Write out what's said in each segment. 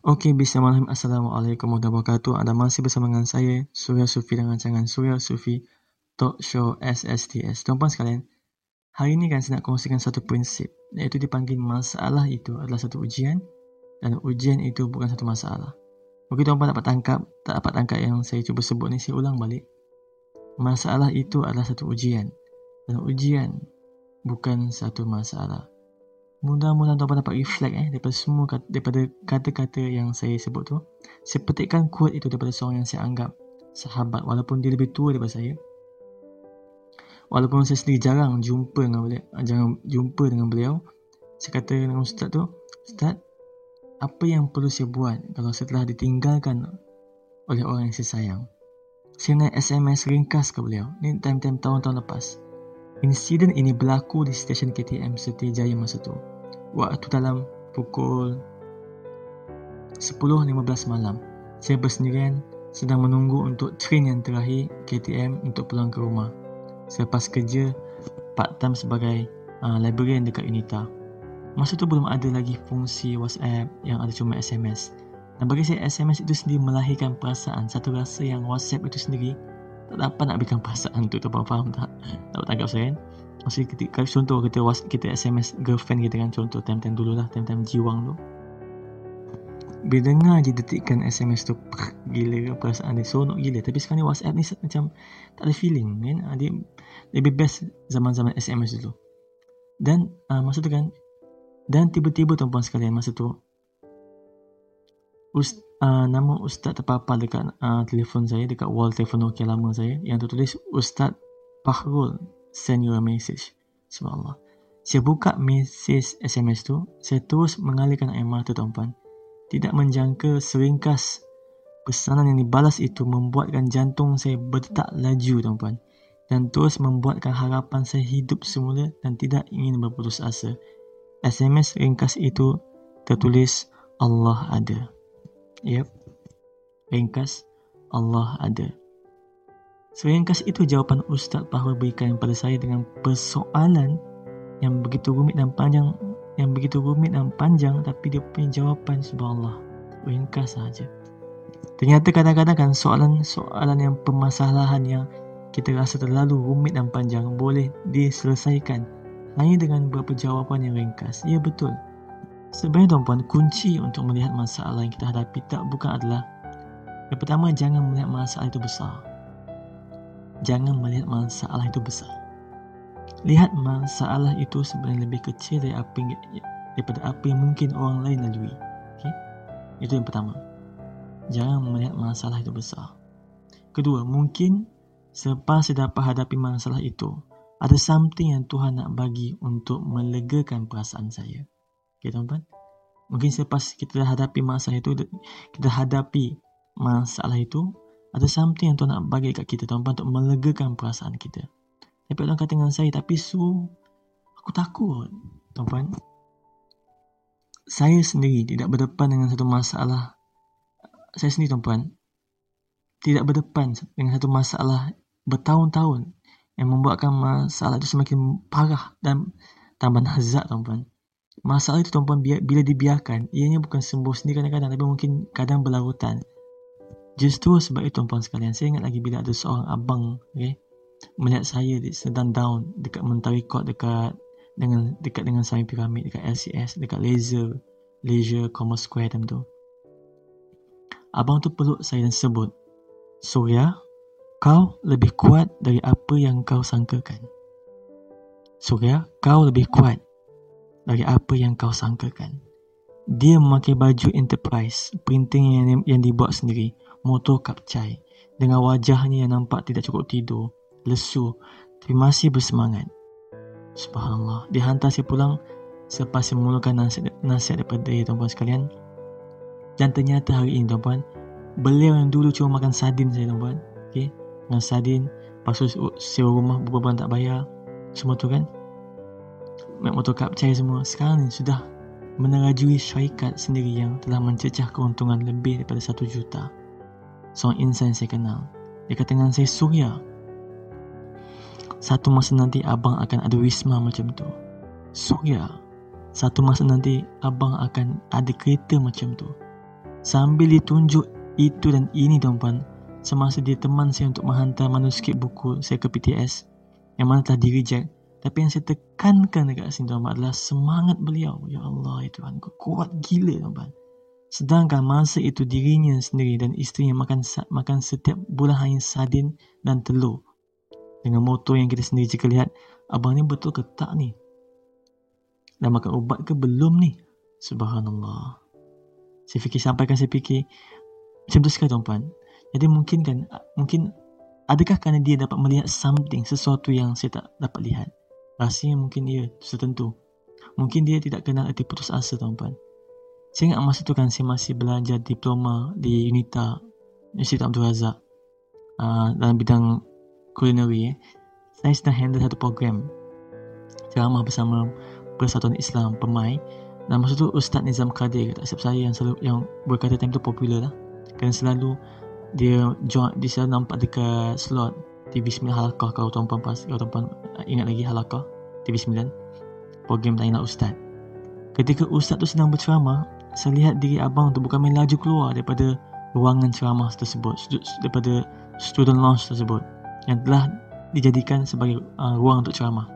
Okey, bismillahirrahmanirrahim. Assalamualaikum warahmatullahi wabarakatuh. Anda masih bersama dengan saya, Surya Sufi dengan rancangan Surya Sufi Talk Show SSTS. Tuan-tuan sekalian, hari ini kan saya nak kongsikan satu prinsip, iaitu dipanggil masalah itu adalah satu ujian dan ujian itu bukan satu masalah. Mungkin tuan-tuan dapat tangkap, tak dapat tangkap yang saya cuba sebut ni, saya ulang balik. Masalah itu adalah satu ujian dan ujian bukan satu masalah. Mudah-mudahan tuan-tuan dapat reflect eh daripada semua kata, daripada kata-kata yang saya sebut tu. Saya petikkan quote itu daripada seorang yang saya anggap sahabat walaupun dia lebih tua daripada saya. Walaupun saya sendiri jarang jumpa dengan beliau, jarang jumpa dengan beliau. Saya kata dengan ustaz tu, "Ustaz, apa yang perlu saya buat kalau setelah ditinggalkan oleh orang yang saya sayang?" Saya naik SMS ringkas ke beliau. Ini time-time tahun-tahun lepas. Insiden ini berlaku di stesen KTM Setiajaya masa tu. Waktu dalam pukul 10.15 malam. Saya bersendirian sedang menunggu untuk train yang terakhir KTM untuk pulang ke rumah. Selepas kerja part time sebagai uh, librarian dekat Unita. Masa tu belum ada lagi fungsi WhatsApp yang ada cuma SMS. Dan bagi saya SMS itu sendiri melahirkan perasaan. Satu rasa yang WhatsApp itu sendiri tak dapat nak berikan perasaan tu tu faham tak tak tangkap saya kan Maksudnya ketika, contoh kita was, kita SMS girlfriend kita kan contoh time-time dulu lah time-time jiwang tu. Bila dengar je detikkan SMS tu pah, gila perasaan dia seronok gila. Tapi sekarang ni WhatsApp ni macam tak ada feeling kan? Ah, dia lebih best zaman-zaman SMS dulu. Dan uh, masa tu kan dan tiba-tiba tuan-puan sekalian masa tu Ust, uh, nama ustaz terpapar dekat uh, telefon saya dekat wall telefon Nokia lama saya yang tertulis Ustaz Fahrul send you a message. Subhanallah. Saya buka message SMS tu, saya terus mengalihkan air mata tuan-tuan. Tidak menjangka seringkas pesanan yang dibalas itu membuatkan jantung saya berdetak laju tuan-tuan. Dan terus membuatkan harapan saya hidup semula dan tidak ingin berputus asa. SMS ringkas itu tertulis Allah ada. Yep. Ringkas, Allah ada. Seringkas itu jawapan Ustaz bahawa berikan kepada saya dengan persoalan yang begitu rumit dan panjang yang begitu rumit dan panjang tapi dia punya jawapan subhanallah ringkas saja. Ternyata kadang-kadang kan soalan-soalan yang permasalahan yang kita rasa terlalu rumit dan panjang boleh diselesaikan hanya dengan beberapa jawapan yang ringkas. Ya betul. Sebenarnya tuan-puan, kunci untuk melihat masalah yang kita hadapi tak bukan adalah yang pertama, jangan melihat masalah itu besar. Jangan melihat masalah itu besar. Lihat masalah itu sebenarnya lebih kecil dari apa yang, daripada apa yang mungkin orang lain lalui. Okay? Itu yang pertama. Jangan melihat masalah itu besar. Kedua, mungkin selepas saya dapat hadapi masalah itu, ada something yang Tuhan nak bagi untuk melegakan perasaan saya. Okay, tuan-tuan? Mungkin selepas kita dah hadapi masalah itu, kita hadapi masalah itu, ada something yang Tuhan nak bagi kat kita, tuan-tuan, untuk melegakan perasaan kita. Tapi orang kata dengan saya, tapi Su, aku takut, tuan-tuan. Saya sendiri tidak berdepan dengan satu masalah. Saya sendiri, tuan-tuan, tidak berdepan dengan satu masalah bertahun-tahun yang membuatkan masalah itu semakin parah dan tambah nazak, tuan-tuan. Masalah itu tuan-puan bila dibiarkan Ianya bukan sembuh sendiri kadang-kadang Tapi mungkin kadang berlarutan Justru sebab itu tuan-puan sekalian. Saya ingat lagi bila ada seorang abang okay, Melihat saya sedang down Dekat Mentari Court dekat dengan dekat dengan Sami Pyramid Dekat LCS Dekat Laser Leisure Commerce Square tu. Abang tu peluk saya dan sebut Surya Kau lebih kuat dari apa yang kau sangkakan. Surya Kau lebih kuat dari apa yang kau sangkakan. Dia memakai baju enterprise, printing yang, yang dibuat sendiri, motor kapcai, dengan wajahnya yang nampak tidak cukup tidur, lesu, tapi masih bersemangat. Subhanallah, dia hantar saya pulang selepas saya memulakan nasihat, nasihat daripada dia, tuan-puan sekalian. Dan ternyata hari ini, tuan-puan, beliau yang dulu cuma makan sardin saya, tuan-puan. Okay? Dengan sardin, lepas tu sewa rumah beberapa tak bayar, semua tu kan Mac Motor percaya semua sekarang ni sudah menerajui syarikat sendiri yang telah mencecah keuntungan lebih daripada 1 juta. Seorang insan saya kenal. Dia kata dengan saya, Surya, satu masa nanti abang akan ada wisma macam tu. Surya, satu masa nanti abang akan ada kereta macam tu. Sambil ditunjuk itu dan ini tuan-puan semasa dia teman saya untuk menghantar manuskrip buku saya ke PTS yang mana telah di reject tapi yang saya tekankan dekat sini tuan adalah semangat beliau ya Allah ya Tuhan kuat gila tuan sedangkan masa itu dirinya sendiri dan isterinya makan makan setiap bulan hanya sardin dan telur dengan motor yang kita sendiri jika lihat abang ni betul ke tak ni dah makan ubat ke belum ni subhanallah saya fikir sampaikan saya fikir macam tu sekali tuan jadi mungkin kan mungkin adakah kerana dia dapat melihat something sesuatu yang saya tak dapat lihat. Rasanya mungkin dia tertentu. Mungkin dia tidak kenal arti putus asa tuan-tuan. Saya ingat masa tu kan saya masih belajar diploma di UNITA Universiti Abdul Razak uh, dalam bidang culinary. Eh. Saya sedang handle satu program ceramah bersama Persatuan Islam Pemai dan masa tu Ustaz Nizam Kadir kata siapa saya yang selalu yang berkata time tu popular lah kerana selalu dia join dia selalu nampak dekat slot TV9 Halakah kalau tuan-tuan pas kalau tuan-tuan ingat lagi Halakah TV9 program tanya nak ustaz ketika ustaz tu sedang berceramah saya lihat diri abang tu bukan main laju keluar daripada ruangan ceramah tersebut daripada student lounge tersebut yang telah dijadikan sebagai uh, ruang untuk ceramah.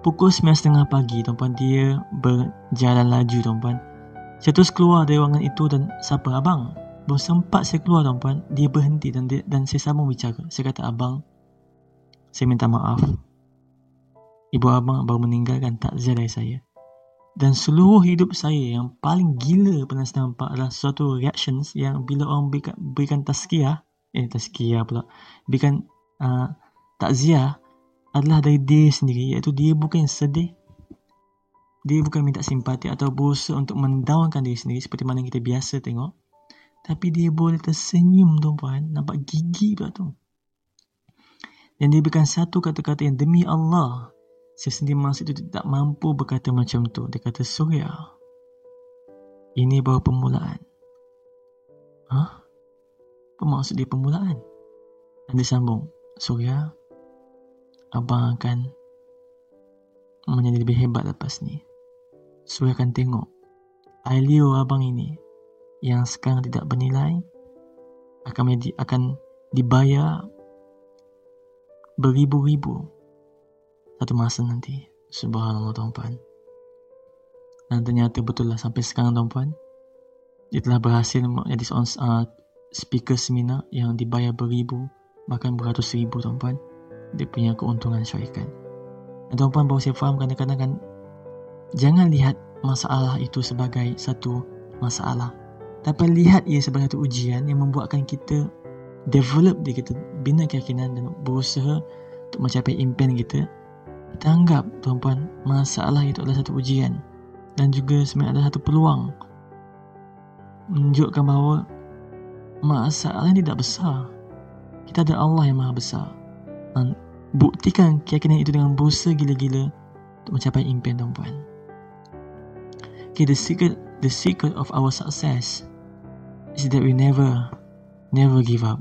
Pukul 9.30 pagi tuan-tuan dia berjalan laju tuan-tuan saya terus keluar dari ruangan itu dan siapa abang. Baru sempat saya keluar tuan-puan. Dia berhenti dan dia, dan saya sambung bicara. Saya kata abang Saya minta maaf. Ibu abang baru meninggalkan takziah dari saya Dan seluruh hidup saya Yang paling gila pernah saya nampak Adalah suatu reactions Yang bila orang berikan, berikan tazkiyah Eh tazkiyah pula Berikan uh, takziah Adalah dari dia sendiri Iaitu dia bukan sedih dia bukan minta simpati atau berusaha untuk mendaunkan diri sendiri seperti mana kita biasa tengok. Tapi dia boleh tersenyum tuan-puan. Nampak gigi pula tu. Dan dia berikan satu kata-kata yang demi Allah. Saya sendiri masa itu tidak mampu berkata macam tu. Dia kata, Surya. Ini baru permulaan. Hah? Apa maksud dia permulaan? Dan dia sambung. Surya. Abang akan menjadi lebih hebat lepas ni. Surya akan tengok. Ailio abang ini yang sekarang tidak bernilai akan menjadi, akan dibayar beribu-ribu satu masa nanti. Subhanallah tuan-puan. Dan ternyata betul lah sampai sekarang tuan-puan. Dia telah berhasil menjadi seorang uh, speaker seminar yang dibayar beribu bahkan beratus ribu tuan-puan. Dia punya keuntungan syarikat. Dan tuan-puan baru saya faham kadang-kadang kan jangan lihat masalah itu sebagai satu masalah tapi lihat ia sebagai satu ujian yang membuatkan kita develop diri kita, bina keyakinan dan berusaha untuk mencapai impian kita. Kita anggap, tuan-puan, masalah itu adalah satu ujian dan juga sebenarnya adalah satu peluang menunjukkan bahawa masalah ini tidak besar. Kita ada Allah yang maha besar. Dan buktikan keyakinan itu dengan berusaha gila-gila untuk mencapai impian tuan-puan. Okay, the secret, the secret of our success is that we never never give up.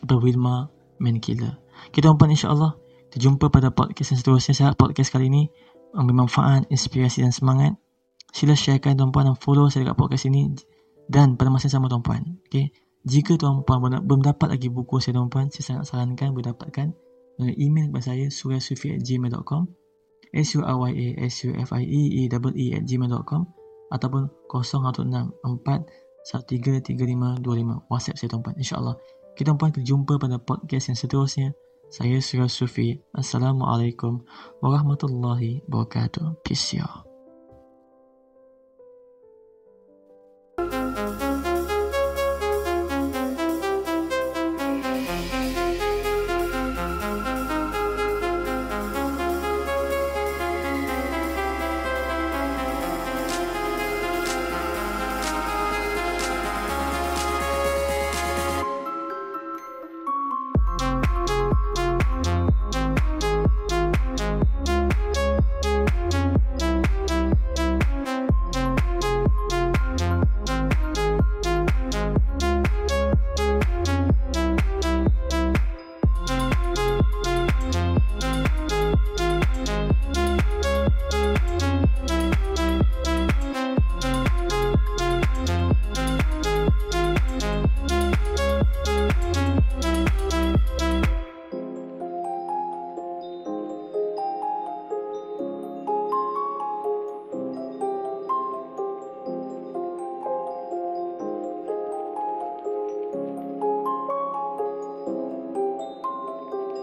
Abang Wilma Man Killer. Kita jumpa insyaAllah. Kita jumpa pada podcast yang seterusnya. Saya podcast kali ini memberi manfaat, inspirasi dan semangat. Sila sharekan tuan-puan dan follow saya dekat podcast ini. Dan pada masa yang sama tuan-puan. Okay? Jika tuan-puan belum dapat lagi buku saya tuan-puan, saya sangat sarankan boleh dapatkan melalui email kepada saya suryasufi@gmail.com S-U-R-Y-A-S-U-F-I-E-E-E at gmail.com ataupun 0164 133525 WhatsApp saya tuan-tuan insyaAllah kita tuan kita jumpa pada podcast yang seterusnya saya Surah Sufi. Assalamualaikum warahmatullahi wabarakatuh. Peace y'all